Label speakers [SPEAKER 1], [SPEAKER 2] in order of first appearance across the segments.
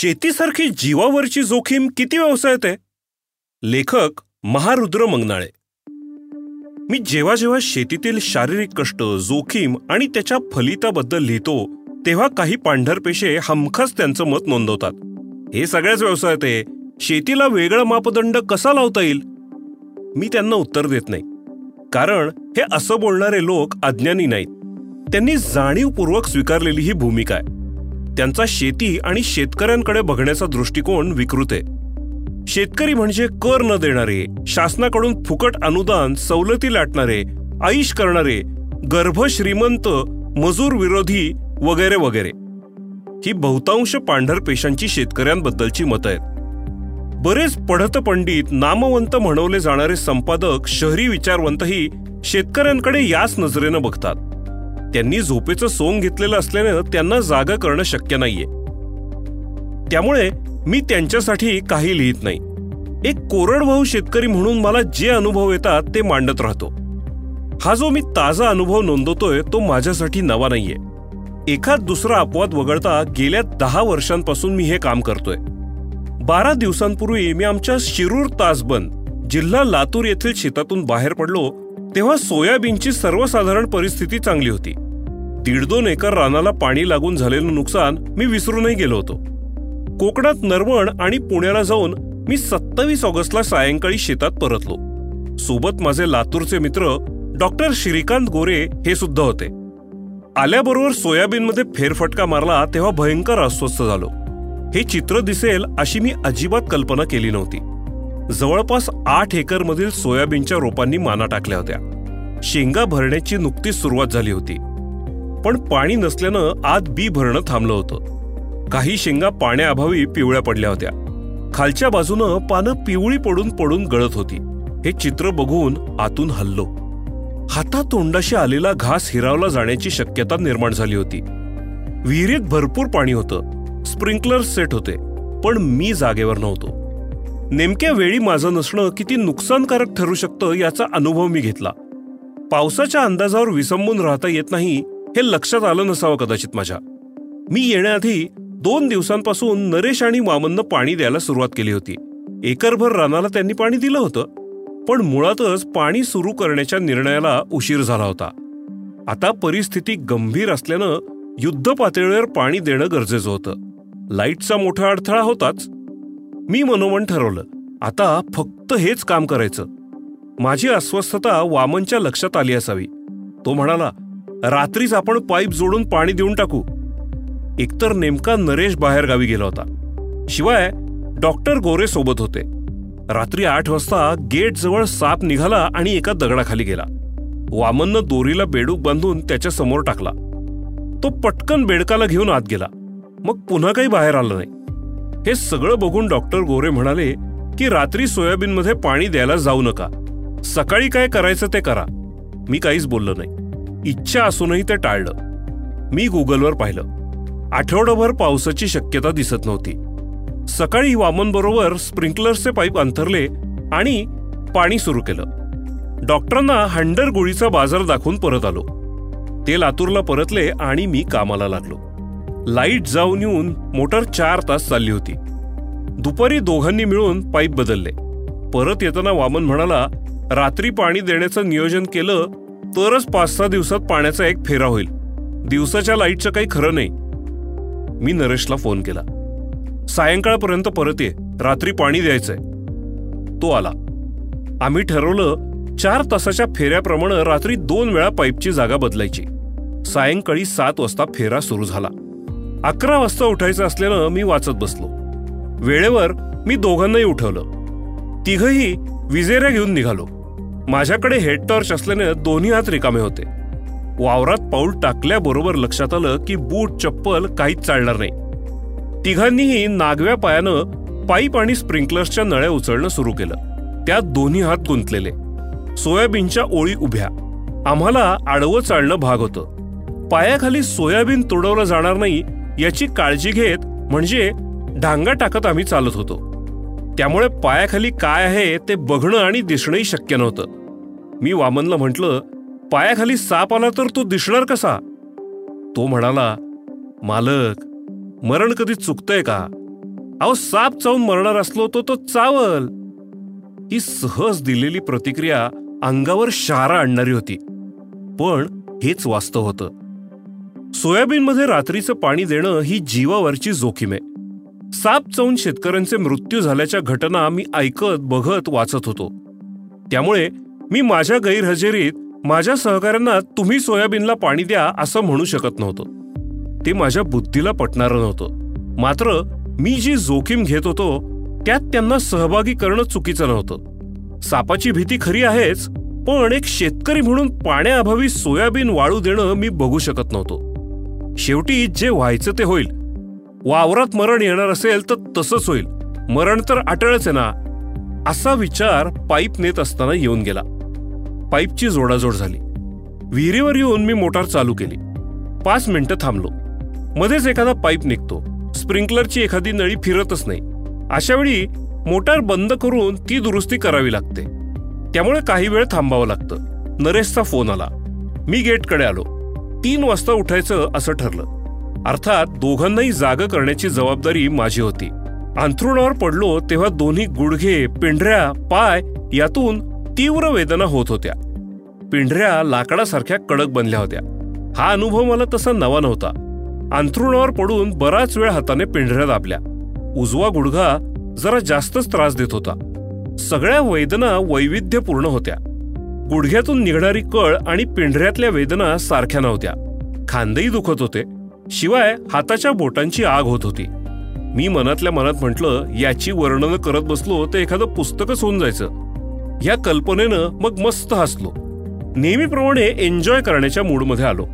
[SPEAKER 1] शेतीसारखी जीवावरची जोखीम किती व्यवसायात आहे? लेखक महारुद्र मंगनाळे. मी जेव्हा जेव्हा शेतीतील शारीरिक कष्ट जोखीम आणि त्याच्या फलिताबद्दल लिहितो तेव्हा काही पांढरपेशे हमखास त्यांचं मत नोंदवतात. हे सगळ्याच व्यवसायात आहे. शेतीला वेगळा मापदंड कसा लावता येईल? मी त्यांना उत्तर देत नाही. कारण हे असं बोलणारे लोक अज्ञानी नाहीत. त्यांनी जाणीवपूर्वक स्वीकारलेली ही भूमिका आहे. त्यांचा शेती आणि शेतकऱ्यांकडे बघण्याचा दृष्टिकोन विकृत आहे. शेतकरी म्हणजे कर न देणारे शासनाकडून फुकट अनुदान सवलती लाटणारे आईश करणारे गर्भ श्रीमंत मजूर विरोधी वगैरे वगैरे. ही बहुतांश पांढर पेशांची शेतकऱ्यांबद्दलची मतं आहेत. बरेच पढत पंडित नामवंत म्हणवले जाणारे संपादक शहरी विचारवंतही शेतकऱ्यांकडे याच नजरेनं बघतात. त्यांनी झोपेचं सोंग घेतलेलं असल्यानं त्यांना जागा करणं शक्य नाहीये. त्यामुळे मी त्यांच्यासाठी काही लिहित नाही. एक कोरडभाऊ शेतकरी म्हणून मला जे अनुभव येतात ते मांडत राहतो. हा जो मी ताजा अनुभव नोंदवतोय तो माझ्यासाठी नवा नाहीये. एखाद दुसरा अपवाद वगळता गेल्या दहा वर्षांपासून मी हे काम करतोय. बारा दिवसांपूर्वी मी आमच्या शिरूर तासबंद जिल्हा लातूर येथील शेतातून बाहेर पडलो तेव्हा सोयाबीनची सर्वसाधारण परिस्थिती चांगली होती. दीड दोन एकर रानाला पाणी लागून झालेलं नुकसान मी विसरूनही गेलो होतो. कोकणात नरवण आणि पुण्याला जाऊन मी सत्तावीस ऑगस्टला सायंकाळी शेतात परतलो. सोबत माझे लातूरचे मित्र डॉक्टर श्रीकांत गोरे हे सुद्धा होते. आल्याबरोबर सोयाबीनमध्ये फेरफटका मारला तेव्हा भयंकर अस्वस्थ झालो. हे चित्र दिसेल अशी मी अजिबात कल्पना केली नव्हती. जवळपास आठ एकरमधील सोयाबीनच्या रोपांनी माना टाकल्या होत्या. शेंगा भरण्याची नुकतीच सुरुवात झाली होती. पण पाणी नसल्यानं आत बी भरणं थांबलं होतं. काही शेंगा पाण्याअभावी पिवळ्या पडल्या होत्या. खालच्या बाजूनं पानं पिवळी पडून पडून गळत होती. हे चित्र बघून आतून हल्लो. हातातोंडाशी आलेला घास हिरावला जाण्याची शक्यता निर्माण झाली होती. विहिरीत भरपूर पाणी होतं. स्प्रिंकलर सेट होते. पण मी जागेवर नव्हतो. नेमक्या वेळी माझं नसणं किती नुकसानकारक ठरू शकतं याचा अनुभव मी घेतला. पावसाच्या अंदाजावर विसंबून राहता येत नाही हे लक्षात आलं नसावं कदाचित माझ्या. मी येण्याआधी दोन दिवसांपासून नरेश आणि वामननं पाणी द्यायला सुरुवात केली होती. एकरभर रानाला त्यांनी पाणी दिलं होतं पण मुळातच पाणी सुरू करण्याच्या निर्णयाला उशीर झाला होता. आता परिस्थिती गंभीर असल्यानं युद्ध पातळीवर पाणी देणं गरजेचं होतं. लाईटचा मोठा अडथळा होताच मी मनोमन ठरवलं. आता फक्त हेच काम करायचं. माझी अस्वस्थता वामनच्या लक्षात आली असावी. तो म्हणाला रात्रीच आपण पाईप जोडून पाणी देऊन टाकू. एकतर नेमका नरेश बाहेर गावी गेला होता. शिवाय डॉक्टर गोरे सोबत होते. रात्री आठ वाजता गेट जवळ साप निघाला आणि एका दगडाखाली गेला. वामननं दोरीला बेडूक बांधून त्याच्यासमोर टाकला. तो पटकन बेडकाला घेऊन आत गेला. मग पुन्हा काही बाहेर आलं नाही. हे सगळं बघून डॉक्टर गोरे म्हणाले की रात्री सोयाबीनमध्ये पाणी द्यायला जाऊ नका. सकाळी काय करायचं ते करा. मी काहीच बोललो नाही. इच्छा असूनही ते टाळलं. मी गुगलवर पाहिलं. आठवडाभर पावसाची शक्यता दिसत नव्हती. सकाळी वामनबरोबर स्प्रिंकलर्सचे स्प्रिंकलरचे पाईप अंथरले आणि पाणी सुरू केलं. डॉक्टरांना हंडर गोळीचा बाजार दाखवून परत आलो. ते लातूरला परतले आणि मी कामाला लागलो. लाइट जाऊन येऊन मोटर चार तास चालली होती. दुपारी दोघांनी मिळून पाईप बदलले. परत येताना वामन म्हणाला रात्री पाणी देण्याचं नियोजन केलं तरच पाच सहा दिवसात पाण्याचा एक फेरा होईल. दिवसाच्या लाईटचं काही खरं नाही. मी नरेशला फोन केला. सायंकाळपर्यंत परत ये रात्री पाणी द्यायचंय. तो आला. आम्ही ठरवलं चार तासाच्या फेऱ्याप्रमाणे रात्री दोन वेळा पाईपची जागा बदलायची. सायंकाळी सात वाजता फेरा सुरू झाला. अकरा वाजता उठायचं असल्यानं मी वाचत बसलो. वेळेवर मी दोघांनाही उठवलं. तिघही विजेऱ्या घेऊन निघालो. माझ्याकडे हेड टॉर्च असल्याने दोन्ही हात रिकामे होते. वावरात पाऊल टाकल्याबरोबर लक्षात आलं की बूट चप्पल काहीच चालणार नाही. तिघांनीही नागव्या पायानं पाईप आणि स्प्रिंकलर्सच्या नळ्या उचलणं सुरू केलं. त्यात दोन्ही हात गुंतलेले. सोयाबीनच्या ओळी उभ्या. आम्हाला आडवं चालणं भाग होतं. पायाखाली सोयाबीन तुडवलं जाणार नाही याची काळजी घेत म्हणजे ढांगा टाकत आम्ही चालत होतो. त्यामुळे पायाखाली काय आहे ते बघणं आणि दिसणंही शक्य नव्हतं. मी वामनला म्हटलं पायाखाली साप आला तर तो दिसणार कसा? तो म्हणाला मालक मरण कधी चुकतंय का? अहो साप चावून मरणार असलो तो तो चावल. ही सहज दिलेली प्रतिक्रिया अंगावर शारा आणणारी होती. पण हेच वास्तव होतं. सोयाबीनमध्ये रात्रीचं पाणी देणं ही जीवावरची जोखीम आहे. साप चावून शेतकऱ्यांचे मृत्यू झाल्याच्या घटना मी ऐकत बघत वाचत होतो. त्यामुळे मी माझ्या गैरहजेरीत माझ्या सहकाऱ्यांना तुम्ही सोयाबीनला पाणी द्या असं म्हणू शकत नव्हतं. ते माझ्या बुद्धीला पटणारं नव्हतं. मात्र मी जी जोखीम घेत होतो त्यात त्यांना सहभागी करणं चुकीचं नव्हतं. सापाची भीती खरी आहेच पण एक शेतकरी म्हणून पाण्याअभावी सोयाबीन वाळू देणं मी बघू शकत नव्हतो. शेवटी जे व्हायचं ते होईल. वावरात मरण येणार असेल तर तसंच होईल. मरण तर अटळच आहे ना. असा विचार पाईप नेत असताना येऊन गेला. पाईपची जोडाजोड झाली. विहिरीवर येऊन मी मोटार चालू केली. पाच मिनिटं थांबलो. मध्येच एखादा पाईप निघतो. स्प्रिंकलरची एखादी नळी फिरतच नाही. अशावेळी मोटार बंद करून ती दुरुस्ती करावी लागते. त्यामुळे काही वेळ थांबावं लागतं. नरेशचा फोन आला. मी गेटकडे आलो. तीन वाजता उठायचं असं ठरलं. अर्थात दोघांनाही जाग करण्याची जबाबदारी माझी होती. अंथरुणावर पडलो तेव्हा दोन्ही गुडघे पिंढऱ्या पाय यातून तीव्र वेदना होत होत्या. पिंढऱ्या लाकडासारख्या कडक बनल्या होत्या. हा अनुभव मला तसा नवा नव्हता. अंथरुणावर पडून बराच वेळ हाताने पिंढऱ्या दाबल्या. उजवा गुडघा जरा जास्तच त्रास देत होता. सगळ्या वेदना वैविध्यपूर्ण होत्या. गुडघ्यातून निघणारी कळ आणि पिंढऱ्यातल्या वेदना सारख्या नव्हत्या. खांदेही दुखत होते. शिवाय हाताच्या बोटांची आग होत होती. मी मनातल्या मनात म्हटलं याची वर्णनं करत बसलो तर एखादं पुस्तकच होऊन जायचं. या कल्पनेनं मग मस्त हसलो. नेहमीप्रमाणे एन्जॉय करण्याच्या मूडमध्ये आलो.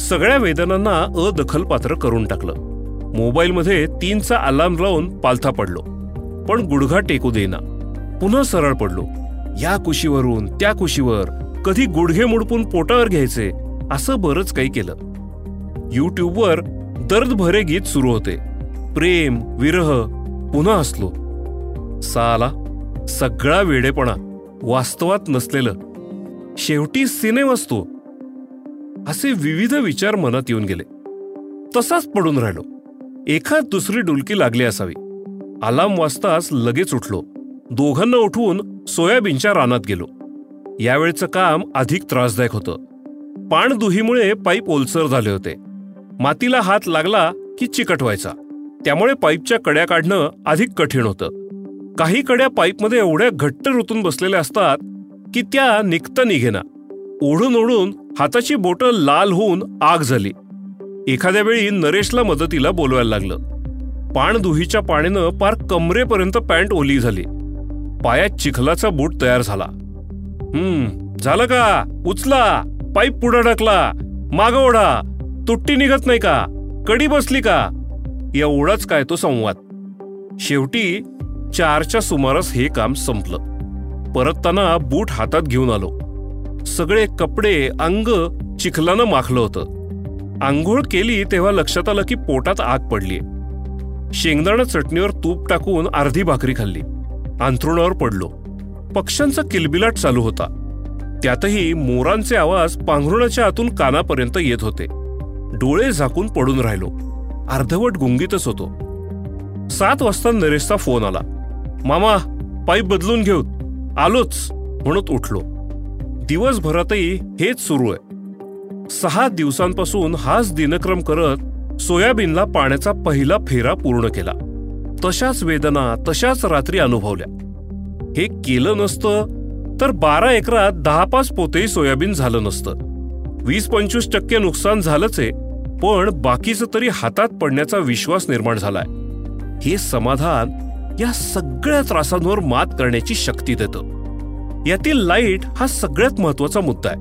[SPEAKER 1] सगळ्या वेदनांना अदखलपात्र करून टाकलं. मोबाईलमध्ये तीनचा अलार्म लावून पालथा पडलो. पण गुडघा टेकू देना पुन्हा सरळ पडलो. या कुशीवरून त्या कुशीवर कधी गुडघे मुडपून पोटावर घ्यायचे असं बरंच काही केलं. युट्यूबवर दर्द भरे गीत सुरू होते. प्रेम विरह पुन्हा हसलो. साला सगळा वेडेपणा वास्तवात नसलेलं. शेवटी सिनेम असतो असे विविध विचार मनात येऊन गेले. तसाच पडून राहिलो. एखाद दुसरी डुलकी लागली असावी. अलाम वाजताच लगेच उठलो. दोघांना उठवून सोयाबीनच्या रानात गेलो. यावेळचं काम अधिक त्रासदायक होतं. पाणदुहीमुळे पाईप ओलसर झाले होते. मातीला हात लागला की चिकट व्हायचा. त्यामुळे पाईपच्या कड्या काढणं अधिक कठीण होतं. काही कड्या पाईपमध्ये एवढ्या घट्ट रुतून बसलेल्या असतात की त्या निघता निघेना. ओढून ओढून हाताची बोटं लाल होऊन आग झाली. एखाद्या वेळी नरेशला मदतीला बोलवायला लागलं. पाणदुहीच्या पाण्यानं पार कमरेपर्यंत पॅन्ट ओली झाली. पायात चिखलाचा बूट तयार झाला. हम्म झालं का? उचला. पाईप पुढं ढकला. माग ओढा. तुट्टी निघत नाही का? कडी बसली का? एवढाच काय तो संवाद. शेवटी चारच्या सुमारास हे काम संपलं. परतताना बूट हातात घेऊन आलो. सगळे कपडे अंग चिखलानं माखलं होतं. आंघोळ केली तेव्हा लक्षात आलं की पोटात आग पडली शेंगदाणा चटणीवर तूप टाकून अर्धी भाकरी खाल्ली. अंथरुणावर पडलो. पक्ष्यांचा किलबिलाट चालू होता. त्यातही मोरांचे आवाज पांघरुणाच्या आतून कानापर्यंत येत होते. डोळे झाकून पडून राहिलो. अर्धवट गुंगीतच होतो. सात वाजता नरेशचा फोन आला. मामा पाईप बदलून घेऊ आलोच म्हणत उठलो. दिवसभरातही हेच सुरू आहे. सहा दिवसांपासून हाच दिनक्रम करत सोयाबीनला पाण्याचा पहिला फेरा पूर्ण केला. तशाच वेदना तशाच रात्री अनुभवल्या. हे केलं नसतं तर बारा एकरात दहा पाच पोतेही सोयाबीन झालं नसतं. वीस पंचवीस टक्के नुकसान झालंच आहे पण बाकीचं तरी हातात पडण्याचा विश्वास निर्माण झालाय. हे समाधान या सगळ्या त्रासांवर मात करण्याची शक्ती देतं. यातील लाइट हा सगळ्यात महत्त्वाचा मुद्दा आहे.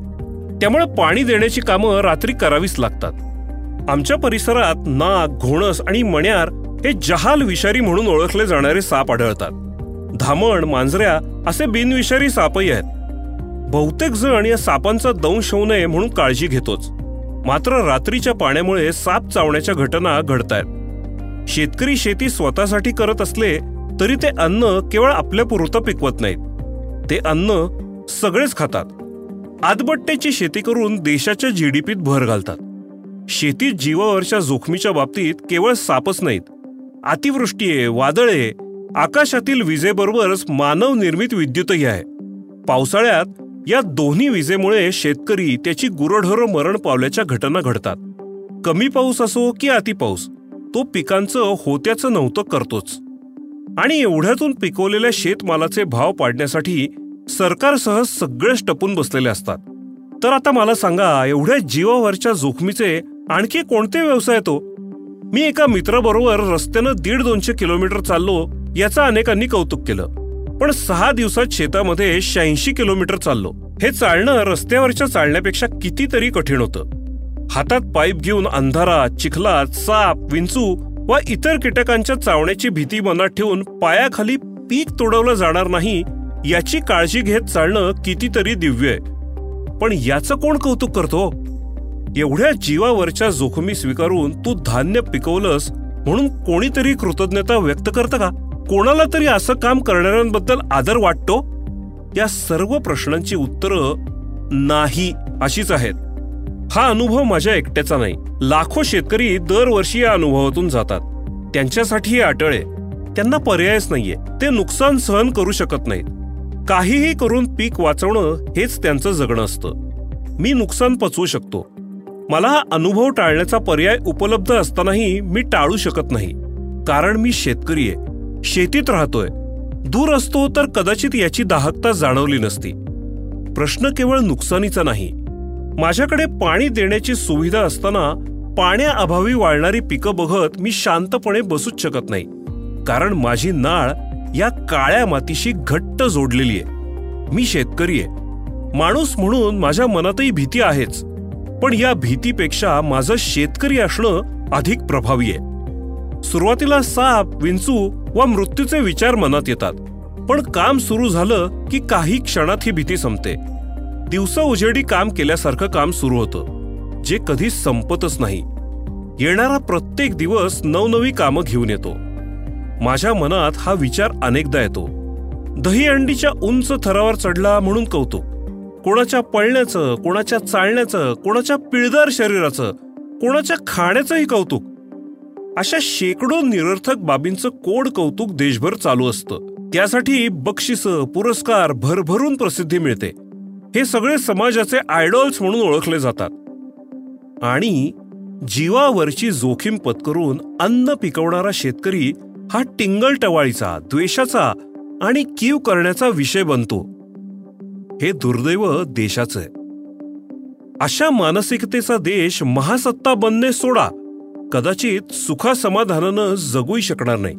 [SPEAKER 1] त्यामुळे पाणी देण्याची कामं रात्री करावीच लागतात. आमच्या परिसरात नाग घोणस आणि मण्यार हे जहाल विषारी म्हणून ओळखले जाणारे साप आढळतात. धामण मांजऱ्या असे बिनविषारी सापही आहेत. बहुतेक जण या सापांचा दंश होऊ नये म्हणून काळजी घेतोच. मात्र रात्रीच्या पाण्यामुळे साप चावण्याच्या घटना घडतायत. शेतकरी शेती स्वतःसाठी करत असले तरी ते अन्न केवळ आपल्या पुरतं पिकवत नाहीत. ते अन्न सगळेच खातात. आदबट्ट्याची शेती करून देशाच्या जीडीपीत भर घालतात. शेतीत जीवावरच्या जोखमीच्या बाबतीत केवळ सापच नाहीत. अतिवृष्टी आहे वादळे आकाशातील विजेबरोबरच मानव निर्मित विद्युतही आहे. पावसाळ्यात या दोन्ही विजेमुळे शेतकरी त्याची गुरढोरं मरण पावल्याच्या घटना घडतात. कमी पाऊस असो की अतिपाऊस तो पिकांचं होत्याचं नव्हतं करतोच. आणि एवढ्यातून पिकवलेल्या शेतमालाचे भाव पाडण्यासाठी सरकारसह सगळेच टपून बसलेले असतात. तर आता मला सांगा एवढ्या जीवावरच्या जोखमीचे आणखी कोणते व्यवसाय तो मी एका मित्राबरोबर रस्त्यानं दीड दोनशे किलोमीटर चाललो याचं अनेकांनी कौतुक केलं. पण सहा दिवसात शेतामध्ये शहाऐंशी किलोमीटर चाललो. हे चालणं रस्त्यावरच्या चालण्यापेक्षा कितीतरी कठीण होतं. हातात पाईप घेऊन अंधारात चिखलात साप विंचू व इतर कीटकांच्या चावण्याची भीती मनात ठेवून पायाखाली पीक तोडवलं जाणार नाही याची काळजी घेत चालणं कितीतरी दिव्य आहे. पण याचं कोण कौतुक करतो हो? एवढ्या जीवावरच्या जोखमी स्वीकारून तू धान्य पिकवलंस म्हणून कोणीतरी कृतज्ञता व्यक्त करतं का? कोणाला तरी असं काम करणाऱ्यांबद्दल आदर वाटतो? या सर्व प्रश्नांची उत्तरं नाही अशीच आहेत. हा अनुभव माझ्या एकट्याचा नाही. लाखो शेतकरी दरवर्षी या अनुभवातून जातात. त्यांच्यासाठी हे अटळ आहे. त्यांना पर्यायच नाहीये. ते नुकसान सहन करू शकत नाहीत. काहीही करून पीक वाचवणं हेच त्यांचं जगणं असतं. मी नुकसान पचवू शकतो. मला हा अनुभव टाळण्याचा पर्याय उपलब्ध असतानाही मी टाळू शकत नाही. कारण मी शेतकरी आहे. शेतीत राहतोय. दूर असतो तर कदाचित याची दाहकता जाणवली नसती. प्रश्न केवळ नुकसानीचा नाही. माझ्याकडे पाणी देण्याची सुविधा असताना पाण्याअभावी वाळणारी पिकं बघत मी शांतपणे बसूच शकत नाही. कारण माझी नाळ या काळ्या मातीशी घट्ट जोडलेली आहे. मी शेतकरी आहे. माणूस म्हणून माझ्या मनातही भीती आहेच. पण या भीतीपेक्षा माझं शेतकरी असणं अधिक प्रभावी आहे. सुरुवातीला साप विंचू व मृत्यूचे विचार मनात येतात. पण काम सुरू झालं की काही क्षणात ही भीती संपते. दिवसा उजेडी काम केल्यासारखं काम सुरू होतं. जे कधी संपतच नाही. येणारा प्रत्येक दिवस नवनवी कामं घेऊन येतो. माझ्या मनात हा विचार अनेकदा येतो. दहीहंडीच्या उंच थरावर चढला म्हणून कौतुक. कोणाच्या पळण्याचं कोणाच्या चालण्याचं कोणाच्या पिळदार शरीराचं कोणाच्या खाण्याचंही कौतुक. अशा शेकडो निरर्थक बाबींचं कोड कौतुक देशभर चालू असतं. त्यासाठी बक्षिसं पुरस्कार भरभरून प्रसिद्धी मिळते. हे सगळे समाजाचे आयडॉल्स म्हणून ओळखले जातात. आणि जीवावरची जोखीम पत्करून अन्न पिकवणारा शेतकरी हा टिंगल टवाळीचा द्वेषाचा आणि कीव करण्याचा विषय बनतो. हे दुर्दैव देशाचं आहे. अशा मानसिकतेचा देश महासत्ता बनणे सोडा. कदाचित सुखासमाधानानं जगूही शकणार नाही.